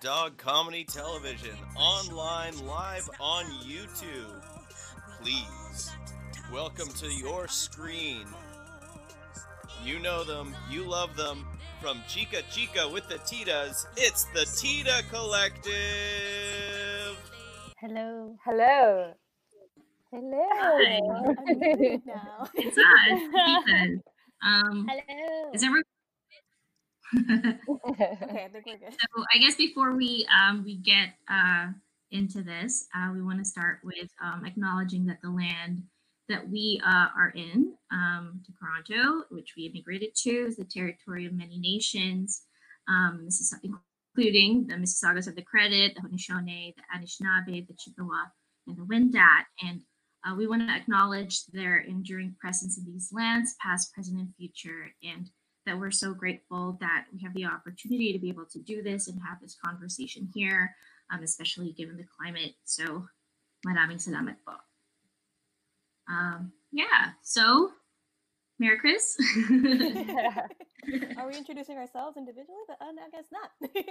To Dog Comedy Television, online live on YouTube. Please, welcome to your screen. You know them, you love them. From Chica Chica with the Titas, it's the Tita Collective. Hello. Hello. Hello. Hi. Unmuted now. It's us, Ethan. Um, Hello. is everyone? okay, I think we're good. so I guess before we um, we get uh, into this, uh, we want to start with um, acknowledging that the land that we uh, are in, um, to Toronto, which we immigrated to, is the territory of many nations, um, including the Mississaugas of the Credit, the Haudenosaunee, the Anishinaabe, the Chippewa, and the Wendat. And uh, we want to acknowledge their enduring presence in these lands, past, present, and future, and that we're so grateful that we have the opportunity to be able to do this and have this conversation here, um, especially given the climate. So, maraming salamat po. Um, yeah, so, Maricris. Are we introducing ourselves individually? But uh, no, I guess not.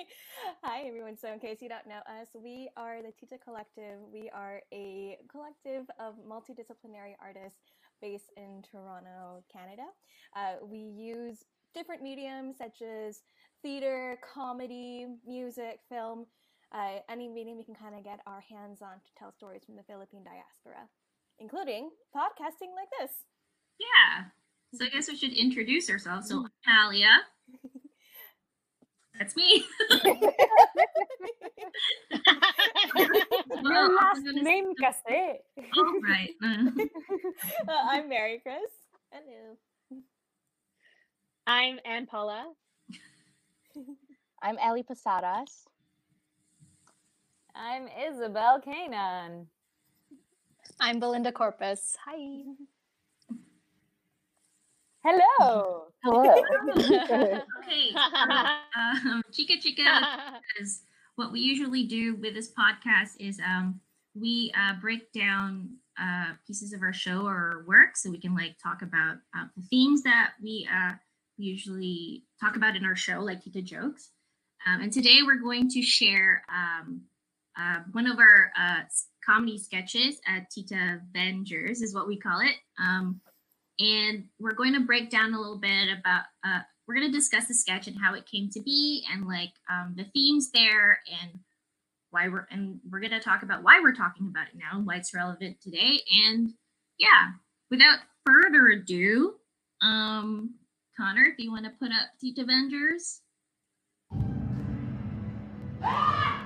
Hi, everyone. So, in case you don't know us, we are the Tita Collective. We are a collective of multidisciplinary artists based in Toronto, Canada. Uh, we use different mediums such as theater, comedy, music, film, uh, any medium we can kind of get our hands on to tell stories from the Philippine diaspora, including podcasting like this. yeah, so I guess we should introduce ourselves. So, I'm Alia. That's me. Your last I'm gonna- name kasi. Oh, right. Uh, Uh, I'm Maricris. Hello. I'm Ann Paula. I'm Ellie Posadas. I'm Isabel Kanaan. I'm Belinda Corpuz. Hi. Hello. Hello. okay. so, um, Chica Chica is what we usually do with this podcast is um, we uh, break down uh, pieces of our show or work so we can like talk about uh, the themes that we uh, usually talk about in our show, like Tita jokes. Um, and today we're going to share um, uh, one of our uh, comedy sketches at Tita Avengers is what we call it. Um, and we're going to break down a little bit about uh, we're going to discuss the sketch and how it came to be and like um, the themes there and why we're and we're going to talk about why we're talking about it now and why it's relevant today and yeah without further ado um connor if you want to put up Tita avengers ah!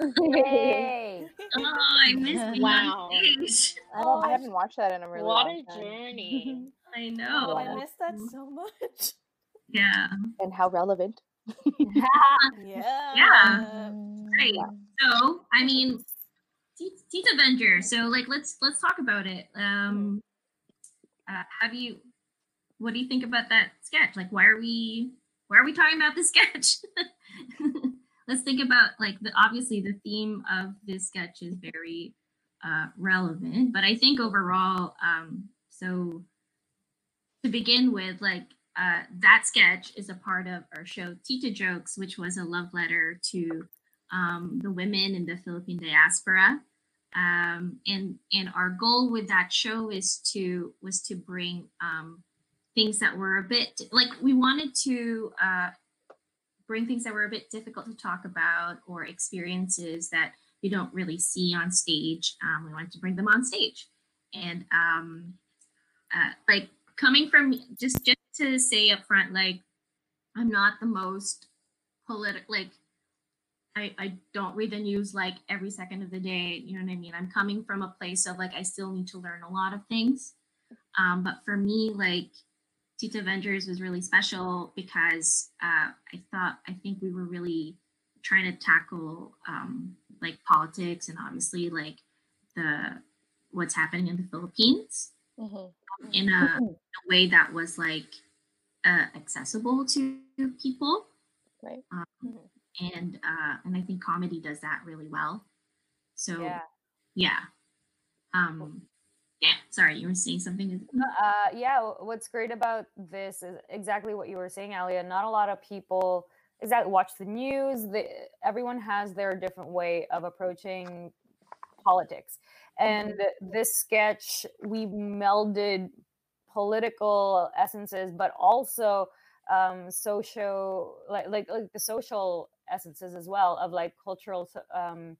Yay! Oh, I missed being Wow. on stage. I don't. I haven't watched that in a really what long a time. journey. I Oh, know. I missed that so much. Yeah. And how relevant. Yeah. Yeah. Great. Yeah. So, I mean, T- Tita Avenger. So, like, let's let's talk about it. Um, uh, how do you? What do you think about that sketch? Like, why are we why are we talking about this sketch? Let's think about like the obviously the theme of this sketch is very uh, relevant, but I think overall, um, so to begin with, like uh, that sketch is a part of our show Tita Jokes, which was a love letter to um, the women in the Philippine diaspora. Um, and and our goal with that show is to was to bring um, things that were a bit like we wanted to uh, bring things that were a bit difficult to talk about or experiences that you don't really see on stage. Um, we wanted to bring them on stage, and um, uh, like coming from just just to say up front, like I'm not the most political, like I, I don't read the news like every second of the day. You know what I mean? I'm coming from a place of like I still need to learn a lot of things. Um, but for me, like Tita Avengers was really special because uh, I thought I think we were really trying to tackle um, like politics and obviously like the what's happening in the Philippines Mhm. in a, a way that was like uh, accessible to people Right. um, and uh, and I think comedy does that really well. So Yeah. yeah, um, yeah. Sorry, you were saying something. Uh, yeah, what's great about this is exactly what you were saying, Alia. Not a lot of people exactly watch the news. The, everyone has their different way of approaching politics. And this sketch, we melded political essences, but also um, social, like, like like the social essences as well of like cultural, um,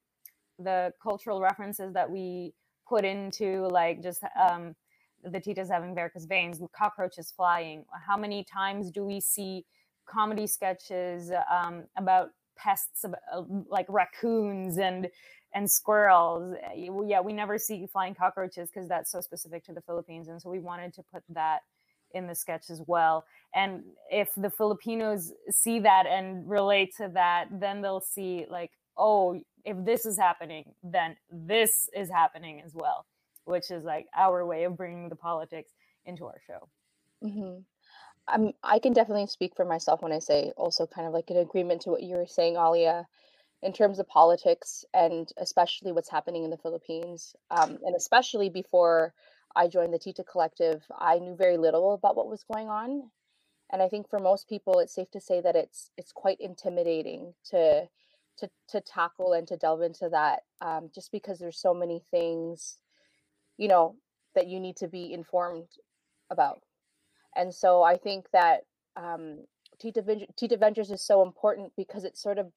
the cultural references that we put into like just um, the titas having varicose veins, cockroaches flying. How many times do we see comedy sketches um, about pests, uh, like raccoons and and squirrels? Yeah, we never see flying cockroaches because that's so specific to the Philippines, and so we wanted to put that in the sketch as well. And if the Filipinos see that and relate to that, then they'll see like, oh, if this is happening, then this is happening as well, which is like our way of bringing the politics into our show. hmm I'm, I can definitely speak for myself when I say also kind of like an agreement to what you were saying, Alia, in terms of politics and especially what's happening in the Philippines. Um, and especially before I joined the Tita Collective, I knew very little about what was going on. And I think for most people, it's safe to say that it's it's quite intimidating to to to tackle and to delve into that, um, just because there's so many things, you know, that you need to be informed about. And so I think that um, Tita, Tita Avengers is so important because it sort of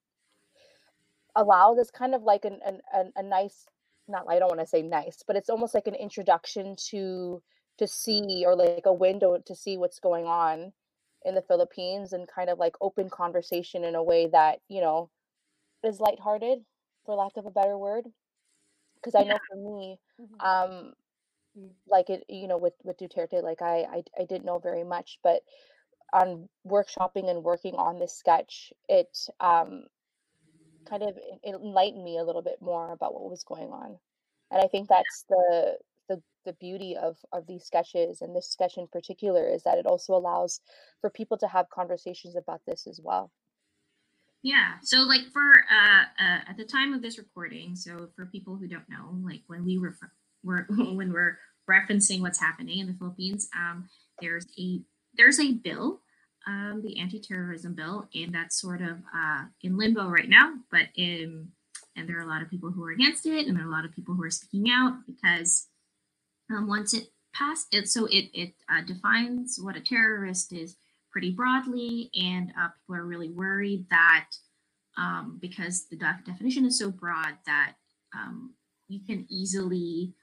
allows us kind of like an, an, an a nice, not I don't want to say nice, but it's almost like an introduction to to see or like a window to see what's going on in the Philippines and kind of like open conversation in a way that you know is lighthearted, for lack of a better word. Because I know for me, um, like it you know with with duterte like I, I i didn't know very much but on workshopping and working on this sketch it um kind of it enlightened me a little bit more about what was going on. And i think that's the the the beauty of of these sketches and this sketch in particular is that it also allows for people to have conversations about this as well Yeah. So like for uh, uh at the time of this recording, so for people who don't know, like when we were we're when we're referencing what's happening in the Philippines, um, there's a there's a bill, um, the anti-terrorism bill, and that's sort of uh in limbo right now. But in and there are a lot of people who are against it, and there are a lot of people who are speaking out because um, once it passed, it so it it uh, defines what a terrorist is pretty broadly, and uh, people are really worried that um, because the def- definition is so broad that um, you can easily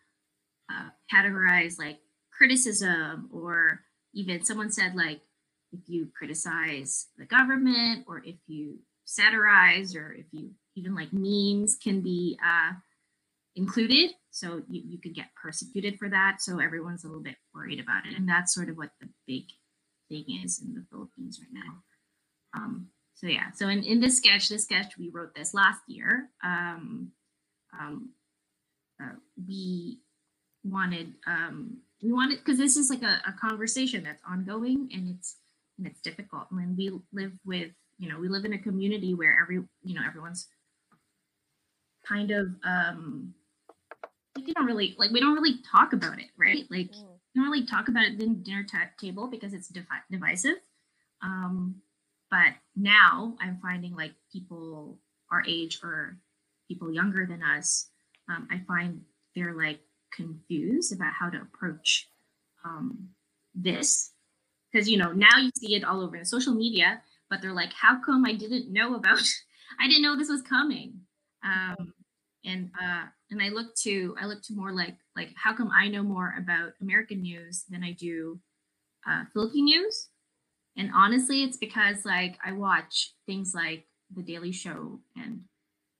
uh, categorize like criticism, or even someone said like if you criticize the government or if you satirize or if you even like memes can be uh, included. So you, you could get persecuted for that. So everyone's a little bit worried about it. And that's sort of what the big thing is in the Philippines right now. Um, so yeah, so in, in this sketch, this sketch, we wrote this last year. Um, um, uh, we wanted, um, we wanted, because this is like a, a conversation that's ongoing and it's, and it's difficult. When we live with, you know, we live in a community where every, you know, everyone's kind of, um, we don't really, like, we don't really talk about it, right? Like, Mm. Don't really talk about it in dinner ta- table because it's divisive. Um, but now I'm finding like people our age or people younger than us, um, I find they're like confused about how to approach um, this because you know now you see it all over the social media, but they're like, how come I didn't know about? I didn't know this was coming. Um, and uh, and I look to I look to more like like how come I know more about American news than I do uh, Philippine news? And honestly, it's because like I watch things like The Daily Show and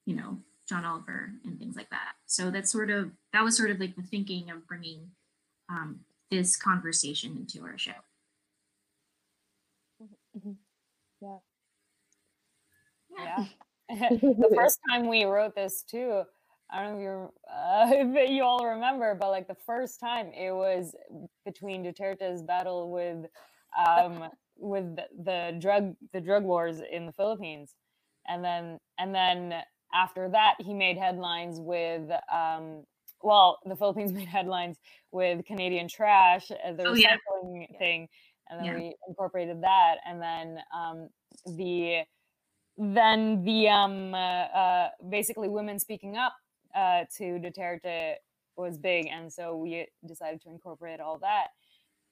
you know John Oliver and things like that. So that's sort of that was sort of like the thinking of bringing um, this conversation into our show. Yeah. Yeah. Yeah. the first time we wrote this too, I don't know if you uh, if you all remember, but like the first time it was between Duterte's battle with um with the, the drug the drug wars in the Philippines, and then and then after that he made headlines with um well the Philippines made headlines with Canadian trash uh, the Oh, yeah. recycling thing, and then Yeah. we incorporated that, and then um the then the um uh, uh basically women speaking up uh to Duterte was big and so we decided to incorporate all that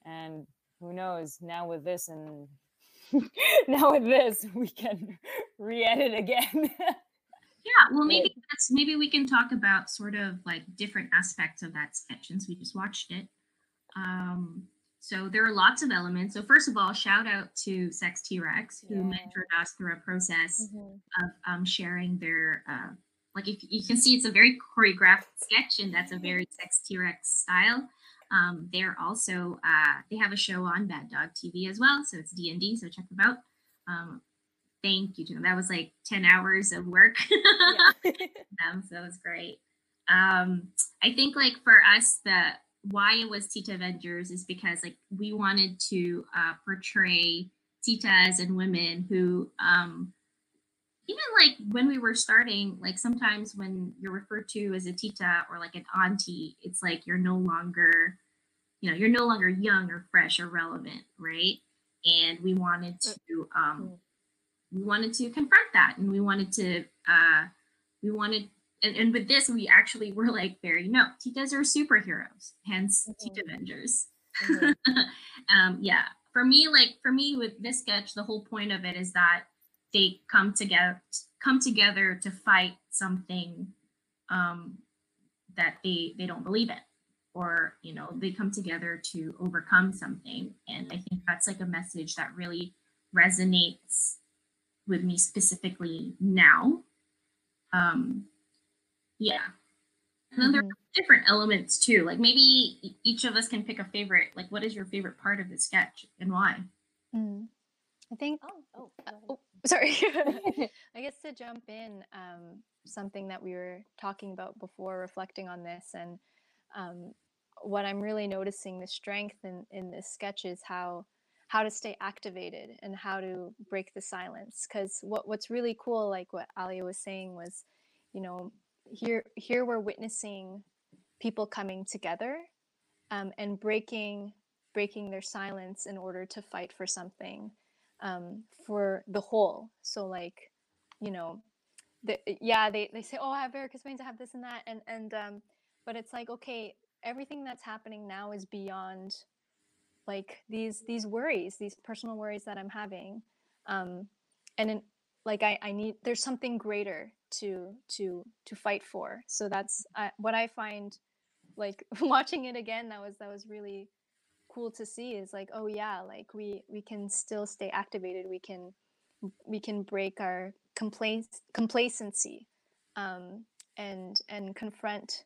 and who knows now with this and now with this we can re-edit again Yeah, well, maybe that's maybe we can talk about sort of like different aspects of that sketch since we just watched it. Um, so there are lots of elements. So first of all, shout out to Sex T Rex who Yeah. mentored us through a process Mhm. of um, sharing their uh, like if you can see it's a very choreographed sketch and that's a very Sex T Rex style. Um, they're also uh, they have a show on Bad Dog TV as well, so it's D and D. So check them out. Um, thank you to them. That was like ten hours of work. them, so it was great. Um, I think like for us, the why it was Tita Avengers is because like we wanted to uh, portray Titas and women who um, even like when we were starting, like sometimes when you're referred to as a Tita or like an auntie, it's like you're no longer, you know, you're no longer young or fresh or relevant, right? And we wanted to um, we wanted to confront that and we wanted to uh we wanted and, and with this we actually were like very no titas are superheroes hence tita avengers. Um yeah. For me like for me with this sketch the whole point of it is that they come together come together to fight something um that they they don't believe in or you know they come together to overcome something and i think that's like a message that really resonates with me specifically now. Um, yeah. And then there are different elements too. Like maybe each of us can pick a favorite. Like, what is your favorite part of the sketch and why? Mm. I think. Oh, oh, go ahead. oh, sorry. I guess to jump in, um, something that we were talking about before, reflecting on this, and um, what I'm really noticing the strength in in this sketch is how how to stay activated and how to break the silence. Because what what's really cool, like what Alia was saying, was, you know, here here we're witnessing people coming together um, and breaking breaking their silence in order to fight for something um, for the whole. So like, you know, the, yeah, they, they say, oh, I have varicose veins, I have this and that, and and um, but it's like, okay, everything that's happening now is beyond like these these worries, these personal worries that I'm having, um, and in, like I, I need there's something greater to to to fight for. So that's uh, what I find like watching it again. That was that was really cool to see. Is like oh yeah, like we we can still stay activated. We can we can break our complac- complacency um, and and confront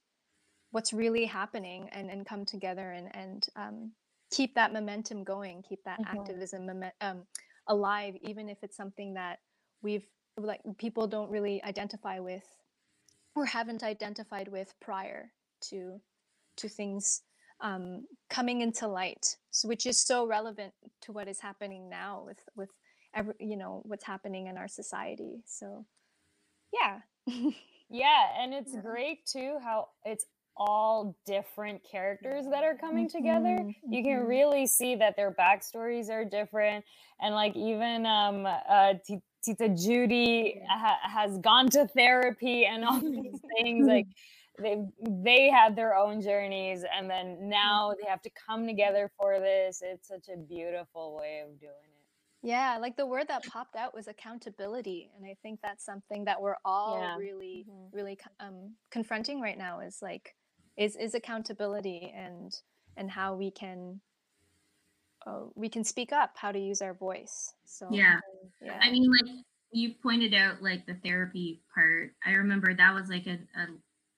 what's really happening and, and come together and, and um, keep that momentum going, keep that Mhm. activism momen- um, alive, even if it's something that we've like people don't really identify with or haven't identified with prior to to things um, coming into light, so, which is so relevant to what is happening now with with every, you know what's happening in our society. So, yeah, Yeah, and it's great too how it's all different characters that are coming together. Mhm, You can mhm. really see that their backstories are different, and like even um, uh, Ti- Tita Judy ha- has gone to therapy and all these things. Like they they had their own journeys, and then now they have to come together for this. It's such a beautiful way of doing it. Yeah, like the word that popped out was accountability, and I think that's something that we're all Yeah. really, Mhm. really um, confronting right now. Is like, is is accountability and and how we can uh, we can speak up, how to use our voice. So Yeah. yeah, I mean, like you pointed out, like the therapy part. I remember that was like a, a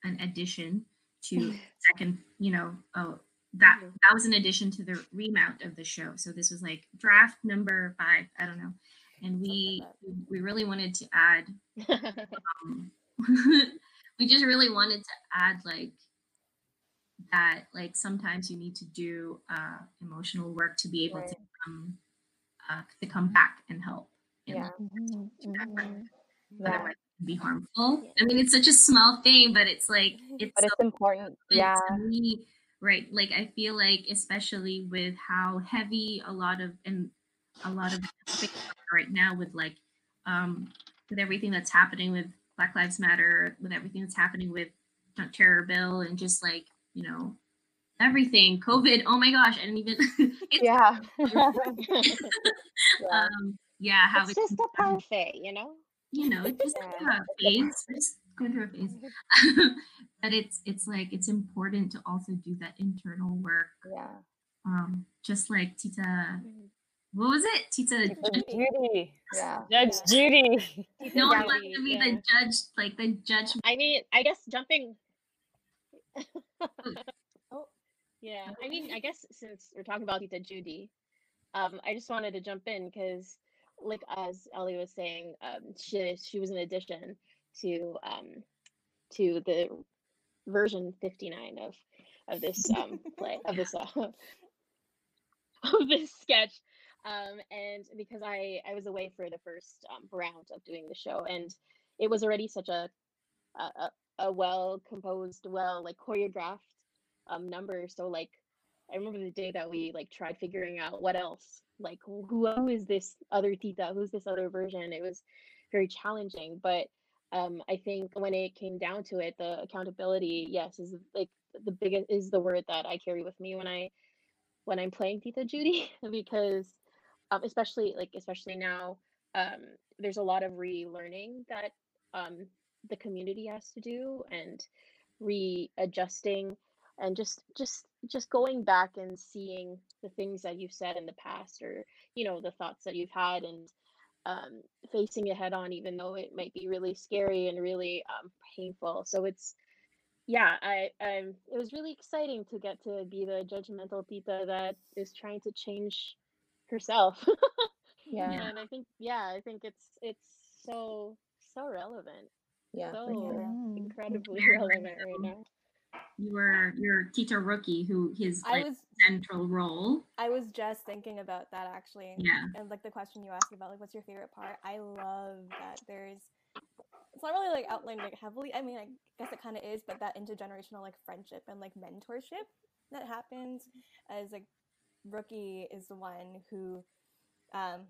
an addition to second. You know, oh that that was an addition to the remount of the show. So this was like draft number five. I don't know, and we we really wanted to add. Um, we just really wanted to add like that like sometimes you need to do uh emotional work to be able to come uh to come back and help Yeah. Mhm, mhm. Yeah. Otherwise it can be harmful. I mean, it's such a small thing, but it's like it's But so it's important. Yeah. me, right? Like I feel like, especially with how heavy a lot of and a lot of topics are right now with like um with everything that's happening with Black Lives Matter, with everything that's happening with Trump terror bill, and just like you know everything COVID. Oh my gosh, I didn't even. Yeah. Yeah. um, yeah, how it's it's just a parfait, you know. You know, it's just Yeah. a phase. We're just going through a phase. but it's it's like it's important to also do that internal work. Yeah. Um, just like Tita, what was it? Tita. Judge Judy, Yeah. Judge Judy. No one Judy, wants to be yeah. the judge, like the judge. I mean, I guess jumping. oh, yeah. I mean, I guess since we're talking about Tita Judy, um, I just wanted to jump in because, like as Ellie was saying, um, she she was an addition to um, to the version fifty nine of of this um, play of this uh, of this sketch. Um, and because I I was away for the first um, round of doing the show, and it was already such a a, a, a well composed, well like choreographed um number. So like I remember the day that we like tried figuring out what else, like who, who is this other Tita, who's this other version. It was very challenging, but um I think when it came down to it, the accountability, yes, is like the biggest is the word that I carry with me when I when I'm playing Tita Judy because um, especially like especially now um, there's a lot of relearning that um, the community has to do and readjusting and just just just going back and seeing the things that you've said in the past or you know the thoughts that you've had and um, facing it head on even though it might be really scary and really um, painful so it's yeah i um it was really exciting to get to be the judgmental tita that is trying to change herself Yeah. and i think yeah i think it's it's so so relevant Yeah. so for sure. Mm. incredibly relevant right now You were your teacher rookie, who his like was central role. I was just thinking about that actually. Yeah. And like the question you asked about like what's your favorite part? I love that there's it's not really like outlined like heavily. I mean, I guess it kind of is, but that intergenerational like friendship and like mentorship that happens as like rookie is the one who um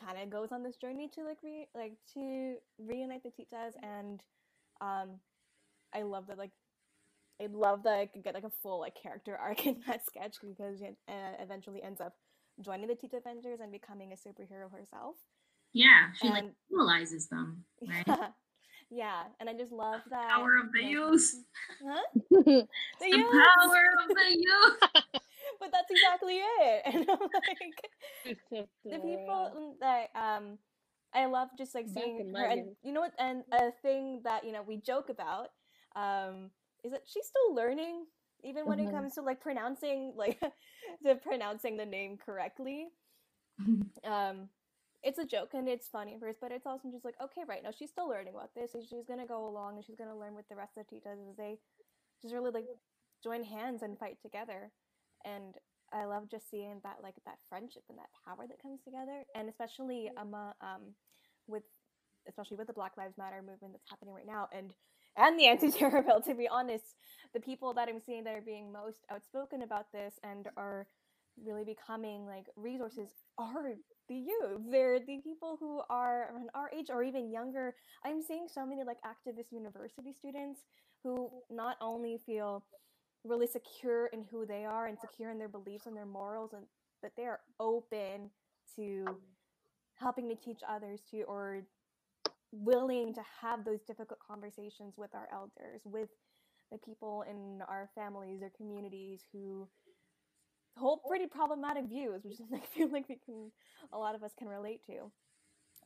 kind of goes on this journey to like re like to reunite the titas and um I love that like I love that I could get like a full like character arc in that sketch because she uh, eventually ends up joining the Tita Avengers and becoming a superhero herself. Yeah, she like And- utilizes them, right? yeah, and I just love that. Power of the like- youth. Huh? The The youth! power of the youth. but that's exactly it. And I'm like, the people that um I love just like seeing her, and you know what? And a thing that you know we joke about um, is that she's still learning, even when it Mhm. comes to like pronouncing like the pronouncing the name correctly. um, it's a joke and it's funny at first, but it's also just like okay, right now she's still learning about this, and she's gonna go along and she's gonna learn with the rest of the titas as they just really like join hands and fight together. And I love just seeing that like that friendship and that power that comes together, and especially among um with especially with the Black Lives Matter movement that's happening right now, and and the anti-terror bill. To be honest, the people that I'm seeing that are being most outspoken about this and are really becoming like resources are the youth. They're the people who are around our age or even younger. I'm seeing so many like activist university students who not only feel really secure in who they are and secure in their beliefs and their morals and but they are open to helping to teach others to or willing to have those difficult conversations with our elders with the people in our families or communities who hold pretty problematic views which I feel like we can a lot of us can relate to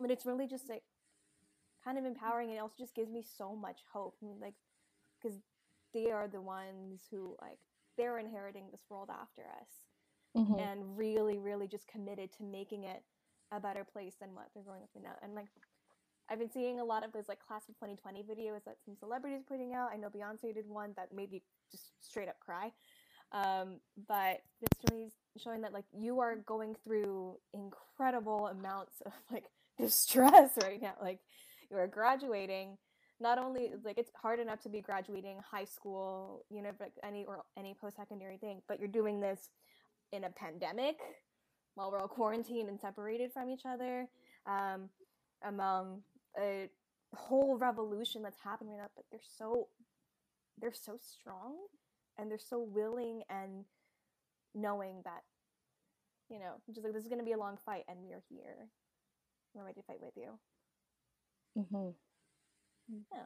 but it's really just like kind of empowering and it also just gives me so much hope I mean, like because they are the ones who like they're inheriting this world after us Mhm. and really really just committed to making it a better place than what they're growing up in now and like i've been seeing a lot of those like class of 2020 videos that some celebrities putting out. I know beyonce did one that made me just straight up cry. Um, but it's really is showing that like you are going through incredible amounts of like distress right now. Like you are graduating. Not only like it's hard enough to be graduating high school you know like any or any post-secondary thing but you're doing this in a pandemic while we're all quarantined and separated from each other um, among a whole revolution that's happening right now but they're so they're so strong and they're so willing and knowing that you know just like this is going to be a long fight and we are here we're ready to fight with you Mm-hmm. yeah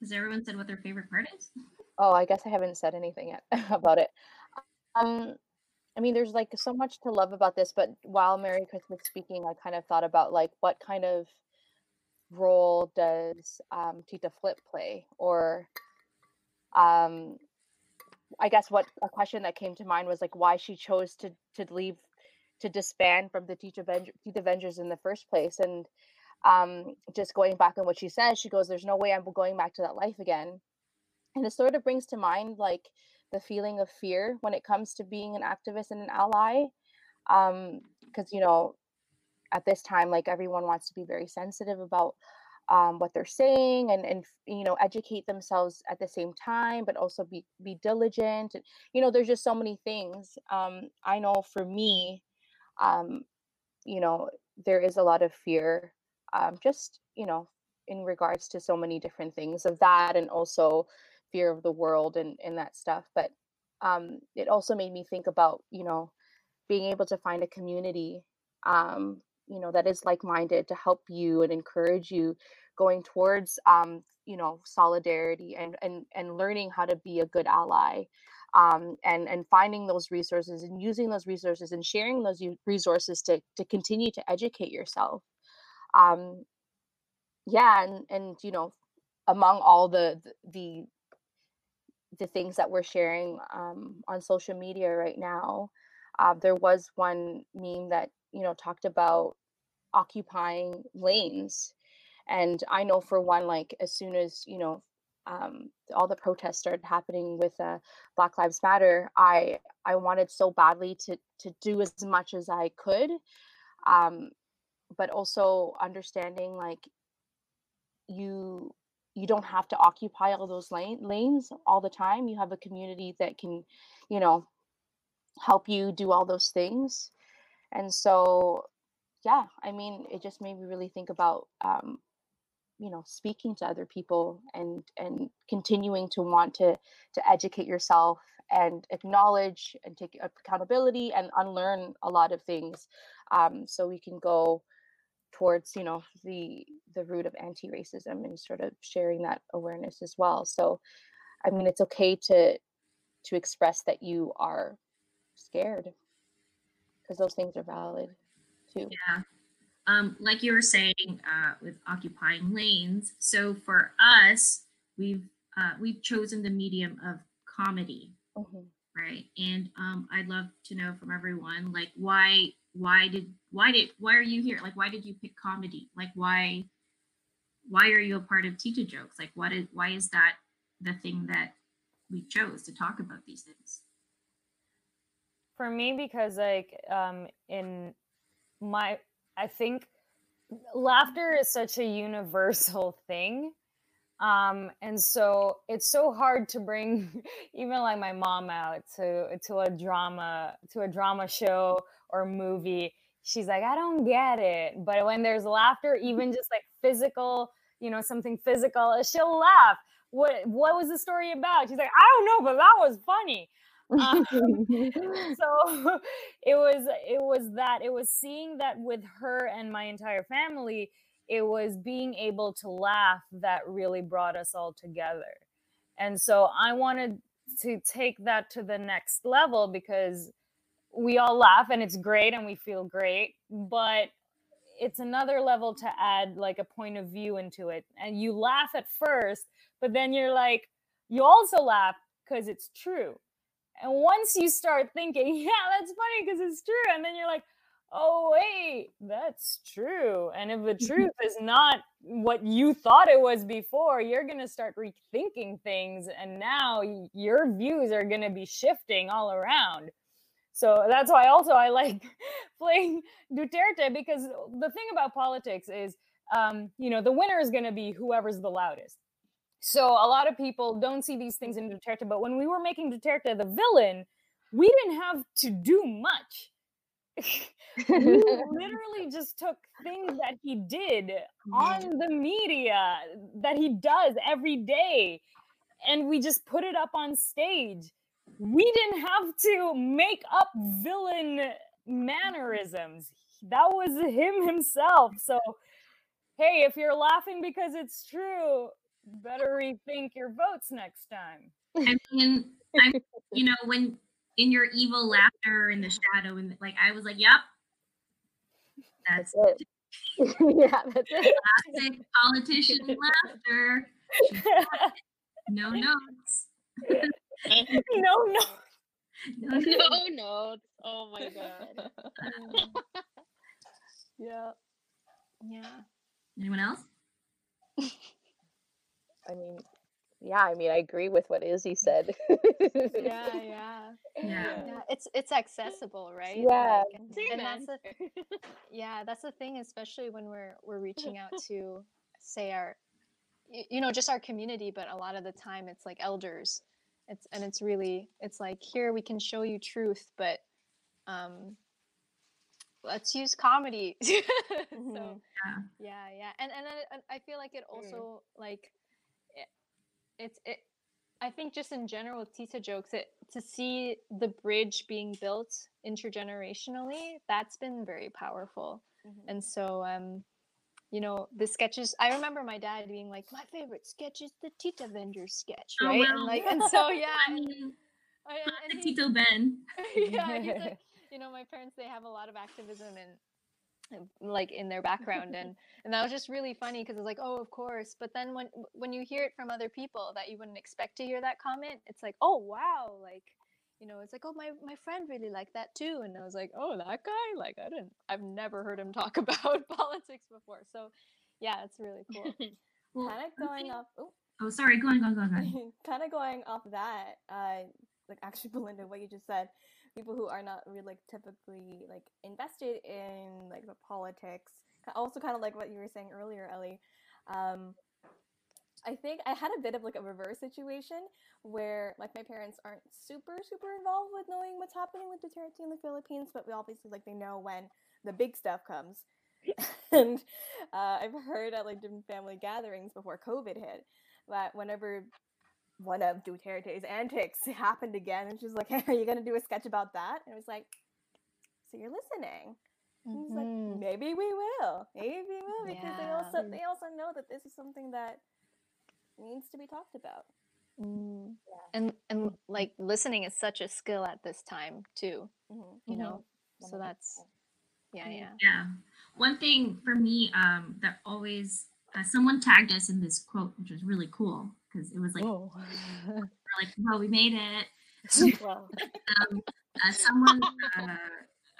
Has everyone said what their favorite part is? Oh, I guess I haven't said anything yet about it. Um, I mean, there's like so much to love about this, but while Maricris speaking, I kind of thought about like what kind of role does um, Tita Flip play, or um, I guess what a question that came to mind was like why she chose to to leave to disband from the Tita Avenger, Tita Avengers in the first place, and um, just going back on what she says, she goes, "There's no way I'm going back to that life again." and it sort of brings to mind like the feeling of fear when it comes to being an activist and an ally um because you know at this time like everyone wants to be very sensitive about um, what they're saying and and you know educate themselves at the same time but also be be diligent and you know there's just so many things um i know for me um you know there is a lot of fear um just you know in regards to so many different things of that and also fear of the world and and that stuff but um it also made me think about you know being able to find a community um you know that is like-minded to help you and encourage you going towards um you know solidarity and and and learning how to be a good ally um and and finding those resources and using those resources and sharing those resources to to continue to educate yourself um yeah and and you know among all the the the things that we're sharing um, on social media right now. Uh, there was one meme that you know talked about occupying lanes, and I know for one, like as soon as you know um, all the protests started happening with uh, Black Lives Matter, I I wanted so badly to to do as much as I could, um, but also understanding like you you don't have to occupy all those lane, lanes all the time. You have a community that can you know help you do all those things and so yeah i mean it just made me really think about um you know speaking to other people and and continuing to want to to educate yourself and acknowledge and take accountability and unlearn a lot of things. Um, so we can go towards you know the the root of anti-racism and sort of sharing that awareness as well. So i mean it's okay to to express that you are scared because those things are valid too Yeah. um, like you were saying uh, with occupying lanes. So for us, we've uh, we've chosen the medium of comedy, Mhm. right? And um, I'd love to know from everyone, like why why did why did why are you here? Like why did you pick comedy? Like why why are you a part of Tita jokes? Like what is why is that the thing that we chose to talk about these things? For me because like um in my i think laughter is such a universal thing. Um and so it's so hard to bring even like my mom out to to a drama to a drama show or movie. She's like i don't get it. But when there's laughter even just like physical you know something physical she'll laugh. What what was the story about? She's like i don't know but that was funny um, so it was it was that it was seeing that with her and my entire family it was being able to laugh that really brought us all together. And so i wanted to take that to the next level because we all laugh and it's great and we feel great but it's another level to add like a point of view into it. And you laugh at first but then you're like you also laugh because it's true and once you start thinking, yeah, that's funny because it's true, and then you're like, oh, wait, that's true. And if the truth is not what you thought it was before, you're going to start rethinking things. And now your views are going to be shifting all around. So that's why also I like playing Duterte because the thing about politics is, um, you know, the winner is going to be whoever's the loudest. So a lot of people don't see these things in Duterte, but when we were making Duterte the villain, we didn't have to do much. we literally just took things that he did on the media that he does every day and we just put it up on stage. We didn't have to make up villain mannerisms. That was him himself. So, hey, if you're laughing because it's true, better rethink your votes next time. I mean, I'm, you know, when in your evil laughter in the shadow, and like I was like, "Yep, that's, it." yeah, that's it. Classic politician laughter. No notes. no, no. No, no notes. Oh my god. yeah. Yeah. Anyone else? I mean, yeah, I mean, I agree with what Izzy said. yeah, yeah. Yeah. Yeah, it's it's accessible, right? Yeah. Like, and, and that's the yeah, that's the thing, especially when we're we're reaching out to say our you know just our community, but a lot of the time it's like elders. It's and it's really it's like here we can show you truth, but um let's use comedy. so Yeah. yeah, yeah, and and then it, I feel like it also like it, it's it. I think just in general with Tita jokes, it to see the bridge being built intergenerationally, that's been very powerful. Mm-hmm. And so, um, you know, the sketches. I remember my dad being like, "My favorite sketch is the Tita Avengers sketch," Oh, right? wow. And like, and so yeah, I mean, I- and, and classic he- Tito Ben. yeah, he's like, you know, my parents they have a lot of activism and and, like in their background and and that was just really funny because it's like oh of course but then when when you hear it from other people that you wouldn't expect to hear that comment it's like oh wow like you know it's like oh my my friend really liked that too and i was like oh that guy like i didn't i've never heard him talk about politics before so yeah it's really cool Well, kind of going off. Oh, Oh, sorry. Go on, go on, go on. Go on. kind of going off that, uh, like actually, Belinda, what you just said, people who are not really like typically like invested in like the politics, also kind of like what you were saying earlier, Ellie. Um, I think I had a bit of like a reverse situation where like my parents aren't super super involved with knowing what's happening with Duterte in the Philippines, but we obviously like they know when the big stuff comes. and uh, I've heard at like different family gatherings before COVID hit that whenever one of Duterte's antics happened again, and she's like, "Hey, are you gonna do a sketch about that?" And it was like, "So you're listening?" And he's like, Mhm. "Maybe we will. Maybe we will," because they also they also know that this is something that needs to be talked about. Mm. and and like listening is such a skill at this time too Mhm. you know so 100%. that's yeah Mm, yeah Yeah. one thing for me um, that always uh, someone tagged us in this quote, which was really cool because it was like, Oh. we're like, well, we made it. Wow. um, uh, someone uh, uh,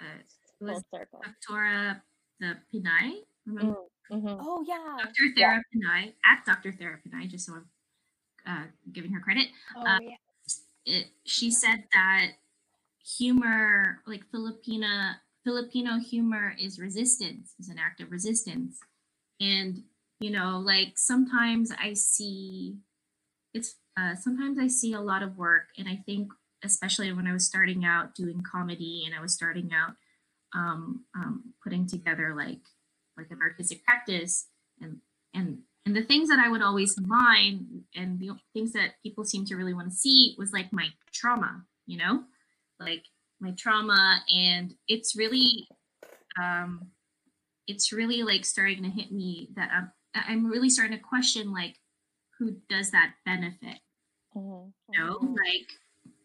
it was Full circle. Doctora the Pinay. Remember Mhm. Oh yeah. Dr. Thera Pinay at Dr. Thera Pinay, just so I'm uh, giving her credit. Oh uh, yeah. it, she said that humor, like Filipina Filipino humor, is resistance, is an act of resistance, and you know, like sometimes I see it's uh, sometimes I see a lot of work, and I think especially when I was starting out doing comedy and I was starting out um, um, putting together like like an artistic practice and and and the things that I would always mine and the things that people seem to really want to see was like my trauma, you know, like my trauma, and it's really, um, it's really like starting to hit me that I'm I'm really starting to question like who does that benefit, Mhm. you know, like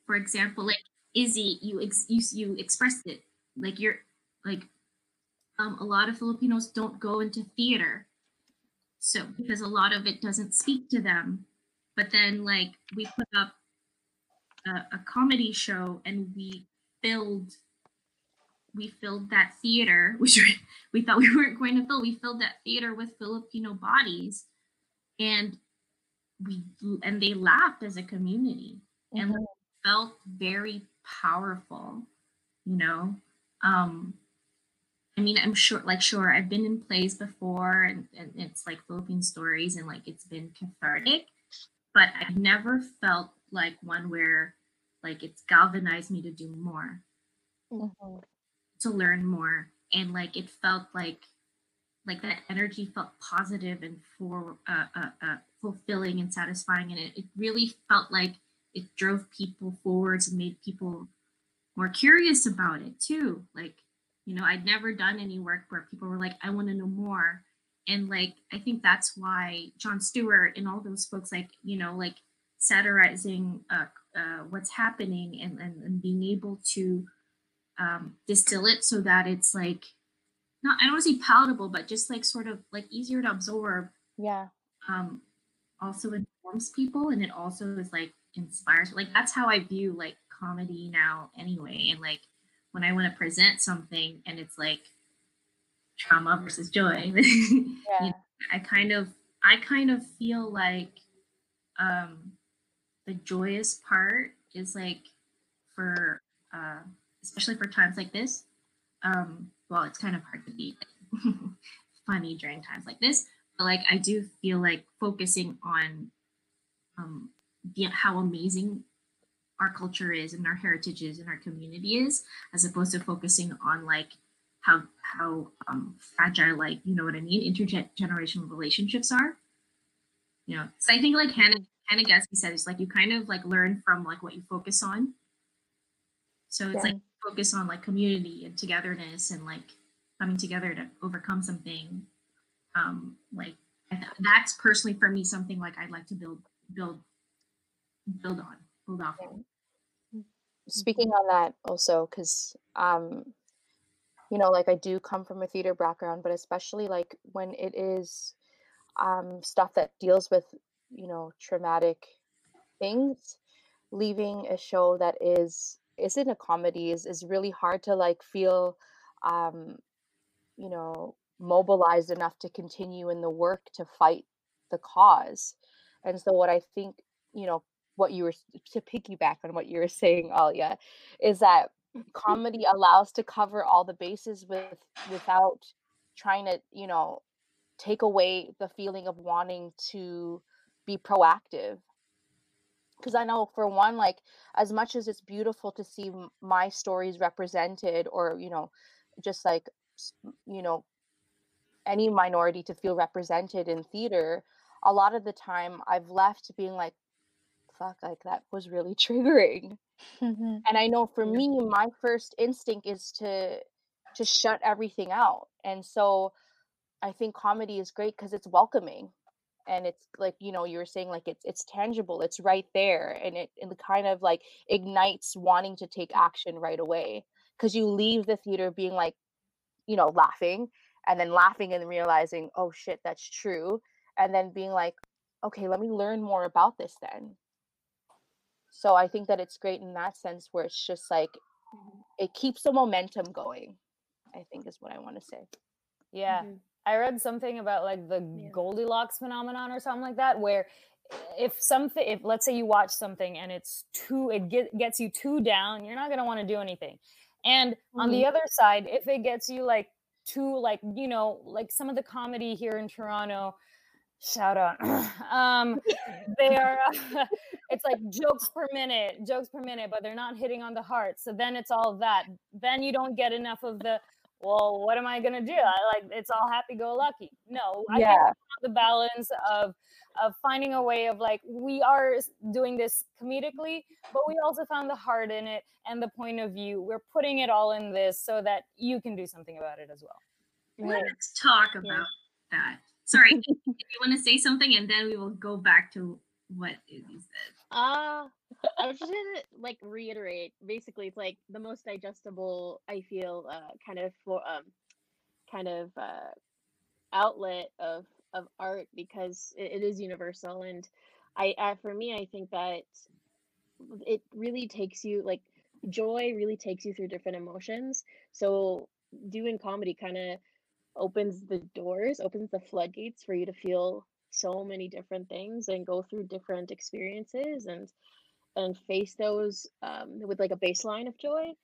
for example, like Izzy, you ex- you you expressed it like you're like um, a lot of Filipinos don't go into theater. So because a lot of it doesn't speak to them. But then like we put up a, a comedy show and we filled we filled that theater, which we, we thought we weren't going to fill. We filled that theater with Filipino bodies and we and they laughed as a community and Mhm. felt very powerful, you know. Um I mean, I'm sure, like, sure, I've been in plays before, and, and it's like Philippine stories, and like it's been cathartic, but I've never felt like one where, like, it's galvanized me to do more, Mhm. to learn more, and like it felt like, like that energy felt positive and for uh, uh, uh, fulfilling and satisfying, and it, it really felt like it drove people forwards and made people more curious about it too, like you know i'd never done any work where people were like i want to know more. And like i think that's why jon stewart and all those folks like you know like satirizing uh, uh, what's happening and, and, and being able to um, distill it so that it's like not i don't want to say palatable but just like sort of like easier to absorb Yeah. um, also informs people and it also is like inspires like that's how i view like comedy now anyway and like when i want to present something and it's like trauma versus joy you Yeah. know, i kind of i kind of feel like um the joyous part is like for uh especially for times like this um well it's kind of hard to be funny during times like this but like i do feel like focusing on um the, how amazing our culture is and our heritage is and our community is as opposed to focusing on like how how um fragile like you know what i mean intergenerational relationships are. You know so i think like hannah hannah gadsby said it's like you kind of like learn from like what you focus on so it's Yeah. like focus on like community and togetherness and like coming together to overcome something um like that's personally for me something like i'd like to build build build on build off of speaking on that also because um you know like i do come from a theater background but especially like when it is um stuff that deals with you know traumatic things leaving a show that is isn't a comedy is is really hard to like feel um you know mobilized enough to continue in the work to fight the cause. And so what i think you know what you were to piggyback on what you were saying alia is that comedy allows to cover all the bases with without trying to you know take away the feeling of wanting to be proactive because i know for one like as much as it's beautiful to see m- my stories represented or you know just like you know any minority to feel represented in theater a lot of the time i've left being like fuck like that was really triggering. Mhm. and i know for me my first instinct is to to shut everything out. And so i think comedy is great because it's welcoming and it's like you know you were saying like it's it's tangible it's right there and it, it kind of like ignites wanting to take action right away because you leave the theater being like you know laughing and then laughing and realizing, oh shit, that's true. And then being like, okay, let me learn more about this then. So I think that it's great in that sense where it's just like it keeps the momentum going, I think is what I want to say. Yeah. Mhm. I read something about like the Yeah. Goldilocks phenomenon or something like that, where if something, if let's say you watch something and it's too, it get, gets you too down, you're not gonna want to do anything. And on the other side, if it gets you like too, like you know, like some of the comedy here in Toronto, shout out, um, they are, it's like jokes per minute, jokes per minute, but they're not hitting on the heart. So then it's all that. Then you don't get enough of the well, what am I gonna do? I like it's all happy go lucky. No, I think Yeah. the balance of of finding a way of like we are doing this comedically, but we also found the heart in it and the point of view. We're putting it all in this so that you can do something about it as well. Let's talk about that. Sorry, if you want to say something, and then we will go back to what Izzy said. Uh I was just gonna like reiterate. Basically, it's like the most digestible. I feel uh, kind of for um, kind of uh, outlet of of art because it, it is universal. And I, uh, for me, I think that it really takes you like joy really takes you through different emotions. So doing comedy kind of opens the doors, opens the floodgates for you to feel so many different things and go through different experiences and and face those um, with like a baseline of joy.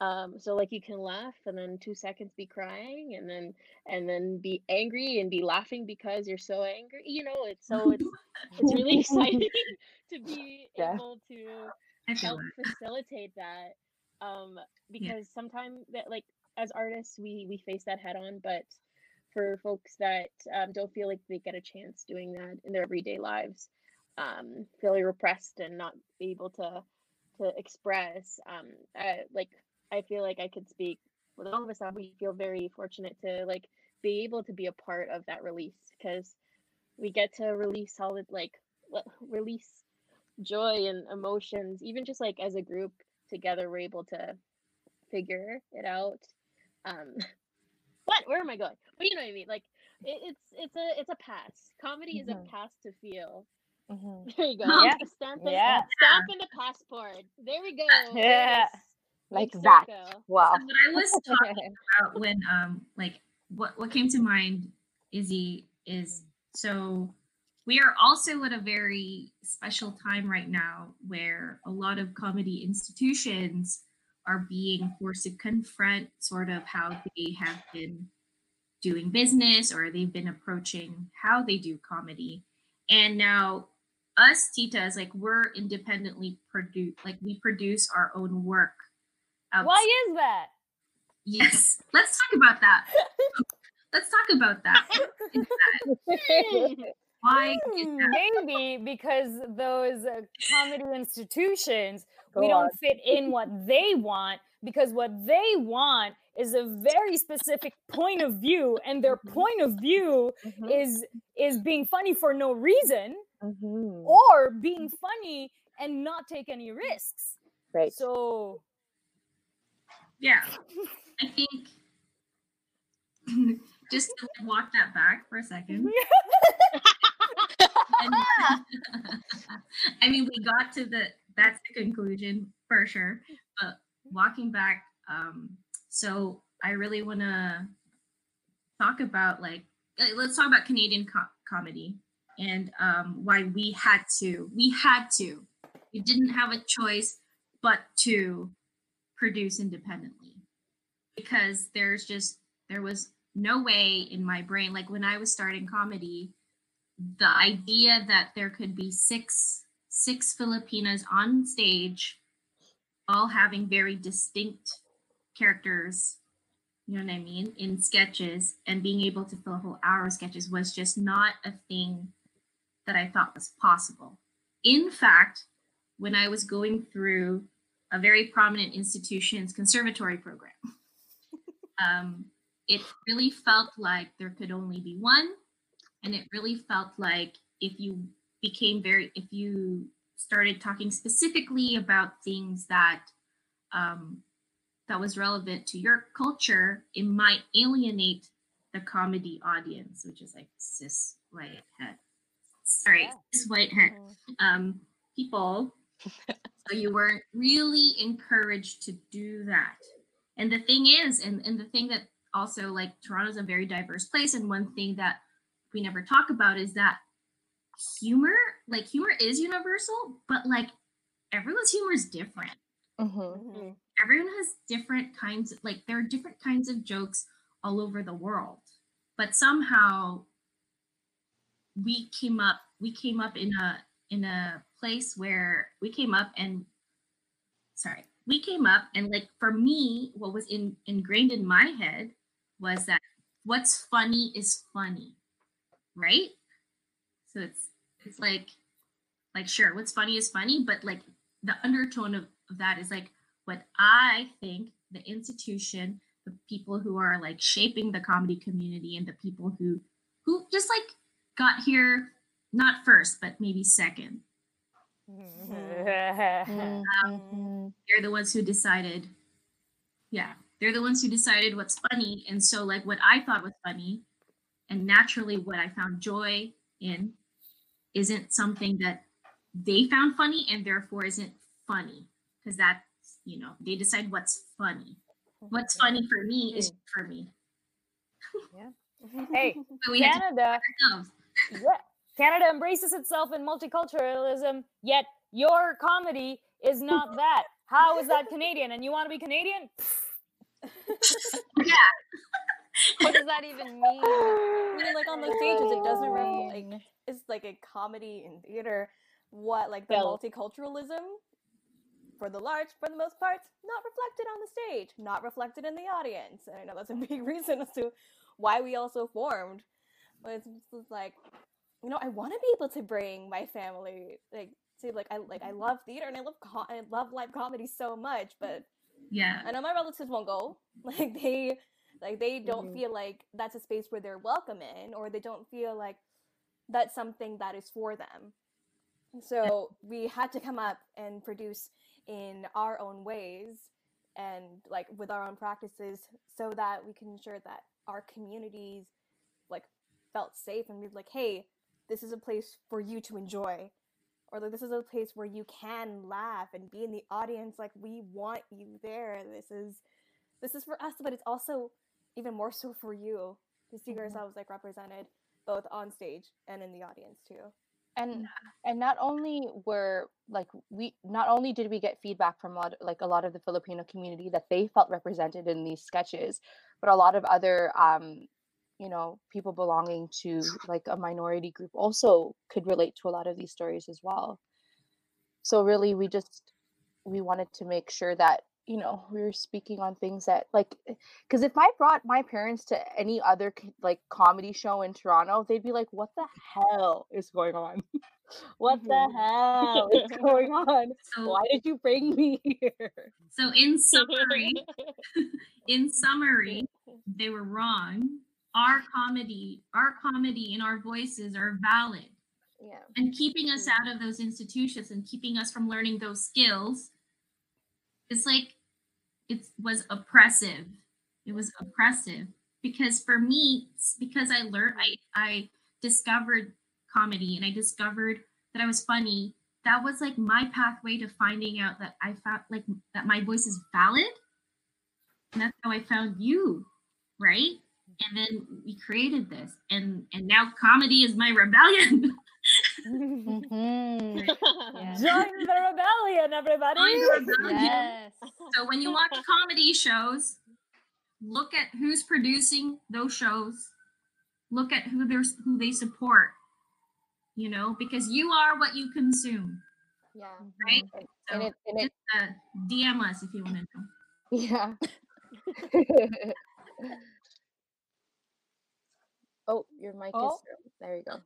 Um, so like you can laugh and then two seconds be crying and then and then be angry and be laughing because you're so angry. You know, it's so it's it's really exciting to be Yeah. able to help it. facilitate that um because sometimes that like as artists we we face that head on but for folks that um, don't feel like they get a chance doing that in their everyday lives um feeling repressed and not able to to express um I, like i feel like i could speak with all of us that we feel very fortunate to like be able to be a part of that release because we get to release all it like release joy and emotions even just like as a group together we're able to figure it out um what where am i going but you know what i mean like it, it's it's a it's a pass comedy is a Mhm. pass to feel Mhm. there you go Yeah. Stamp in, Yeah. stamp in the passport there we go Yeah. is. Like Big that. circle. Wow. So what I was talking about when um like what what came to mind Izzy is so we are also at a very special time right now where a lot of comedy institutions are being forced to confront sort of how they have been doing business or they've been approaching how they do comedy and now us titas like we're independently produce like we produce our own work Why is that? Yes, let's talk about that. let's talk about that. Why is Hmm, that? Maybe because those uh, comedy institutions, Go we don't fit in what they want because what they want is a very specific point of view, and their point of view Mhm. is is being funny for no reason Mhm. or being funny and not take any risks. Right. So Yeah, I think just to walk that back for a second. And- I mean, we got to the that's the conclusion for sure. But walking back, um, so I really want to talk about like uh, let's talk about Canadian co- comedy and um, why we had to we had to we didn't have a choice but to produce independently because there's just there was no way in my brain like when I was starting comedy the idea that there could be six six Filipinas on stage all having very distinct characters you know what I mean in sketches and being able to fill a whole hour of sketches was just not a thing that I thought was possible. In fact, when I was going through a very prominent institution's conservatory program, um, it really felt like there could only be one. And it really felt like if you became very, if you started talking specifically about things that um, that was relevant to your culture, it might alienate the comedy audience, which is like cis white het. Sorry, Yeah. cis white het um, people. so you weren't really encouraged to do that. And the thing is, and, and the thing that also like Toronto's a very diverse place, and one thing that we never talk about is that humor, like humor is universal, but like everyone's humor is different. Mm-hmm. everyone has different kinds like there are different kinds of jokes all over the world but somehow we came up we came up in a in a place where we came up and sorry we came up and like for me what was in ingrained in my head was that what's funny is funny right? So it's it's like like sure what's funny is funny but like the undertone of, of that is like what i think the institution the people who are like shaping the comedy community and the people who who just like got here not first but maybe second. Um, they're the ones who decided yeah they're the ones who decided what's funny. And so like what i thought was funny and naturally what i found joy in isn't something that they found funny and therefore isn't funny because that's you know they decide what's funny what's funny for me mm-hmm. is for me Yeah. hey, So we had to Canada, yeah, Canada embraces itself in multiculturalism, yet your comedy is not that. How is that Canadian? And you want to be Canadian? yeah What does that even mean? I mean, like on the stages, it doesn't really like it's like a comedy in theater. What like the multiculturalism for the large, for the most part, not reflected on the stage, not reflected in the audience. And I know that's a big reason as to why we also formed. But it's like, you know, I want to be able to bring my family like to like I like I love theater and I love co- I love live comedy so much, but yeah I know my relatives won't go. Like they like they don't mm-hmm. feel like that's a space where they're welcome in or they don't feel like that's something that is for them. So we had to come up and produce in our own ways and like with our own practices so that we can ensure that our communities like felt safe and be like, hey, this is a place for you to enjoy. Or like this is a place where you can laugh and be in the audience. Like we want you there. This is this is for us, but it's also even more so for you to see yourselves like represented both on stage and in the audience too. and and not only were like we not only did we get feedback from a lot like a lot of the filipino community that they felt represented in these sketches but a lot of other um you know people belonging to like a minority group also could relate to a lot of these stories as well. So really we just we wanted to make sure that you know we were speaking on things that like eh, because if i brought my parents to any other like comedy show in toronto they'd be like what the hell is going on what the mm-hmm. hell is going on So- why did you bring me here So in summary, in summary, they were wrong. Our comedy, our comedy and our voices are valid. Yeah. And keeping us mm-hmm. out of those institutions and keeping us from learning those skills it's like it was oppressive. It was oppressive because for me, because I learned I I discovered comedy and I discovered that I was funny. That was like my pathway to finding out that I found like that my voice is valid. And that's how I found you, right? And then we created this, and and now comedy is my rebellion. Mhm. Yeah. Join the rebellion, everybody. Join the rebellion. Yes. So when you watch comedy shows, look at who's producing those shows. Look at who they're who they support. You know, because you are what you consume, Yeah. right? and So it and it just, uh, DM us if you want to know. yeah oh your mic Oh. is there you go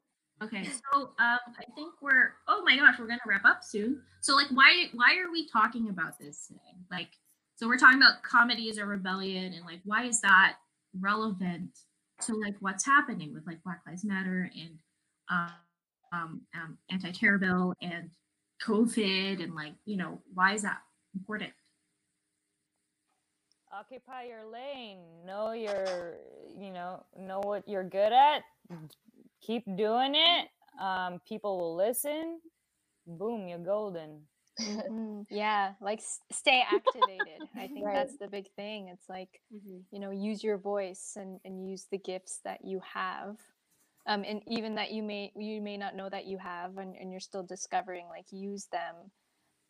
Okay, so um, I think we're. Oh my gosh, we're gonna wrap up soon. So like, why why are we talking about this today? Like, so we're talking about comedy as a rebellion, and like, why is that relevant to like what's happening with like Black Lives Matter and um, um, um anti-terror bill and COVID and like you know why is that important? occupy your lane know your you know know what you're good at keep doing it um people will listen boom you're golden Mhm. yeah like s- stay activated i think Right. that's the big thing it's like Mhm. you know use your voice and, and use the gifts that you have um, and even that you may you may not know that you have and, and you're still discovering like use them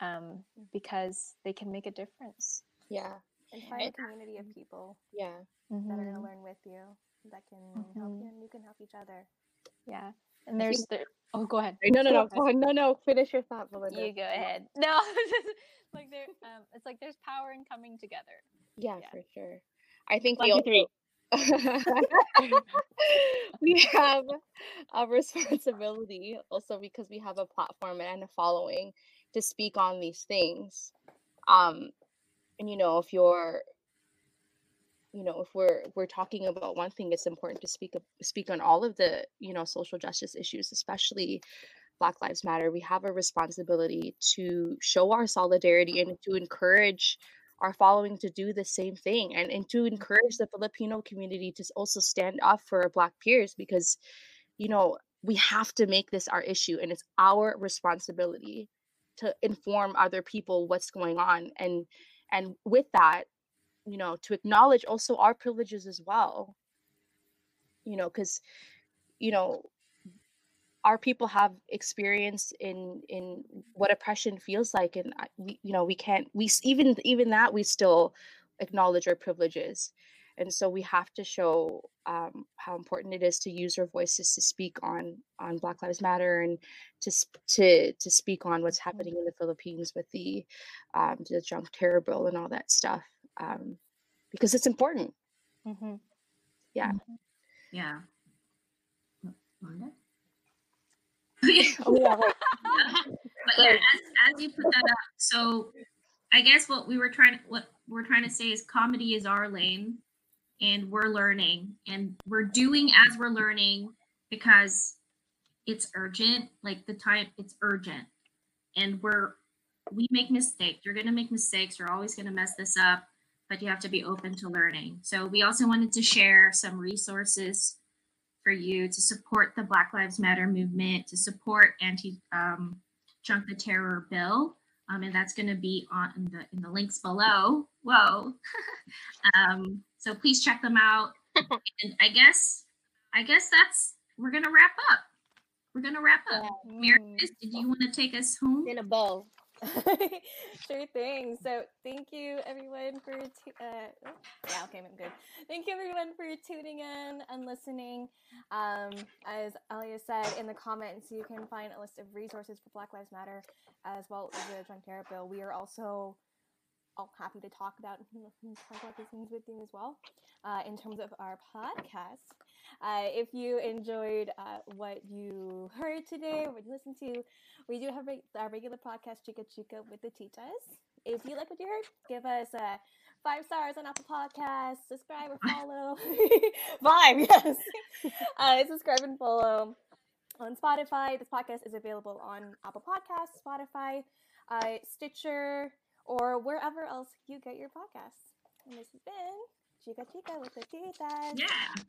um, because they can make a difference Yeah. And find a community of people Yeah. that are going to learn with you, that can help you, and you can help each other. Yeah and there's think- there oh go ahead No, no, Go no, ahead. go on. no, no. Finish your thought, Belinda. you go ahead no like there um, it's like there's power in coming together Yeah, Yeah. for sure. I think One, we two, three. also we have a responsibility also because we have a platform and a following to speak on these things. Um, and you know, if you're you know if we're we're talking about one thing it's important to speak speak on all of the you know social justice issues especially black lives matter. We have a responsibility to show our solidarity and to encourage our following to do the same thing and, and to encourage the filipino community to also stand up for black peers because you know we have to make this our issue and it's our responsibility to inform other people what's going on and and with that you know to acknowledge also our privileges as well. You know because you know our people have experience in in what oppression feels like and we you know we can't we even even that we still acknowledge our privileges. And so we have to show um, how important it is to use our voices to speak on on black lives matter and to to to speak on what's happening in the philippines with the um, the junk terror bill and all that stuff um, because it's important mm-hmm. yeah Yeah. Wanda? oh yeah right. but yeah, as, as you put that up, so I guess what we were trying to what we're trying to say is comedy is our lane, and we're learning, and we're doing as we're learning because it's urgent. Like the time, it's urgent, and we're we make mistakes. You're gonna make mistakes. You're always gonna mess this up, but you have to be open to learning. So we also wanted to share some resources for you to support the Black Lives Matter movement, to support anti um, junk the terror bill, um, and that's going to be on in the in the links below. Whoa! um, so please check them out. and I guess I guess that's we're gonna wrap up. We're gonna wrap up. Mary, did you want to take us home? In a bow. sure thing. So thank you everyone for uh, oh, yeah okay I'm good. Thank you everyone for tuning in and listening. Um, as Alia said in the comments, you can find a list of resources for Black Lives Matter as well as the Junk Terror Bill. We are also all happy to talk about talk about these things with you as well. Uh, in terms of our podcast, uh, if you enjoyed uh, what you heard today, what you listened to, we do have reg- our regular podcast, Chica Chica with the Titas. If you like what you heard, give us uh, five stars on Apple Podcasts, subscribe or follow. five, yes. uh, subscribe and follow on Spotify. This podcast is available on Apple Podcasts, Spotify, uh, Stitcher, or wherever else you get your podcasts. And this has been Chica Chica with the. Yeah.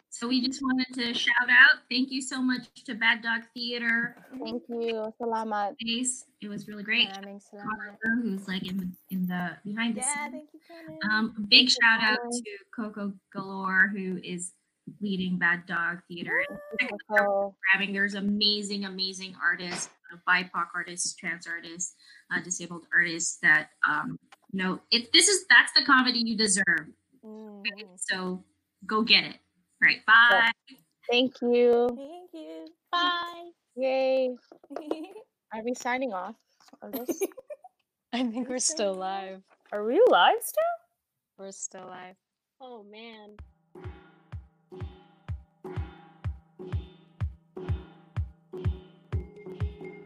So we just wanted to shout out. Thank you so much to Bad Dog Theater. thank you salamat It was really great. Maraming salamat. Coko, who's like in the in the behind the scenes? Yeah, scenes. thank you. Um, big Thank you, shout out to Coko Galore, who is leading Bad Dog Theater. And check out their so programming. There's amazing, amazing artists, BIPOC artists, trans artists, uh, disabled artists that um, you know it. This is that's the comedy you deserve. Mhm. So go get it. Right. Bye. thank you Thank you. Bye. yay are we signing off of this I think we're still live. Are we live still? We're still live. Oh man.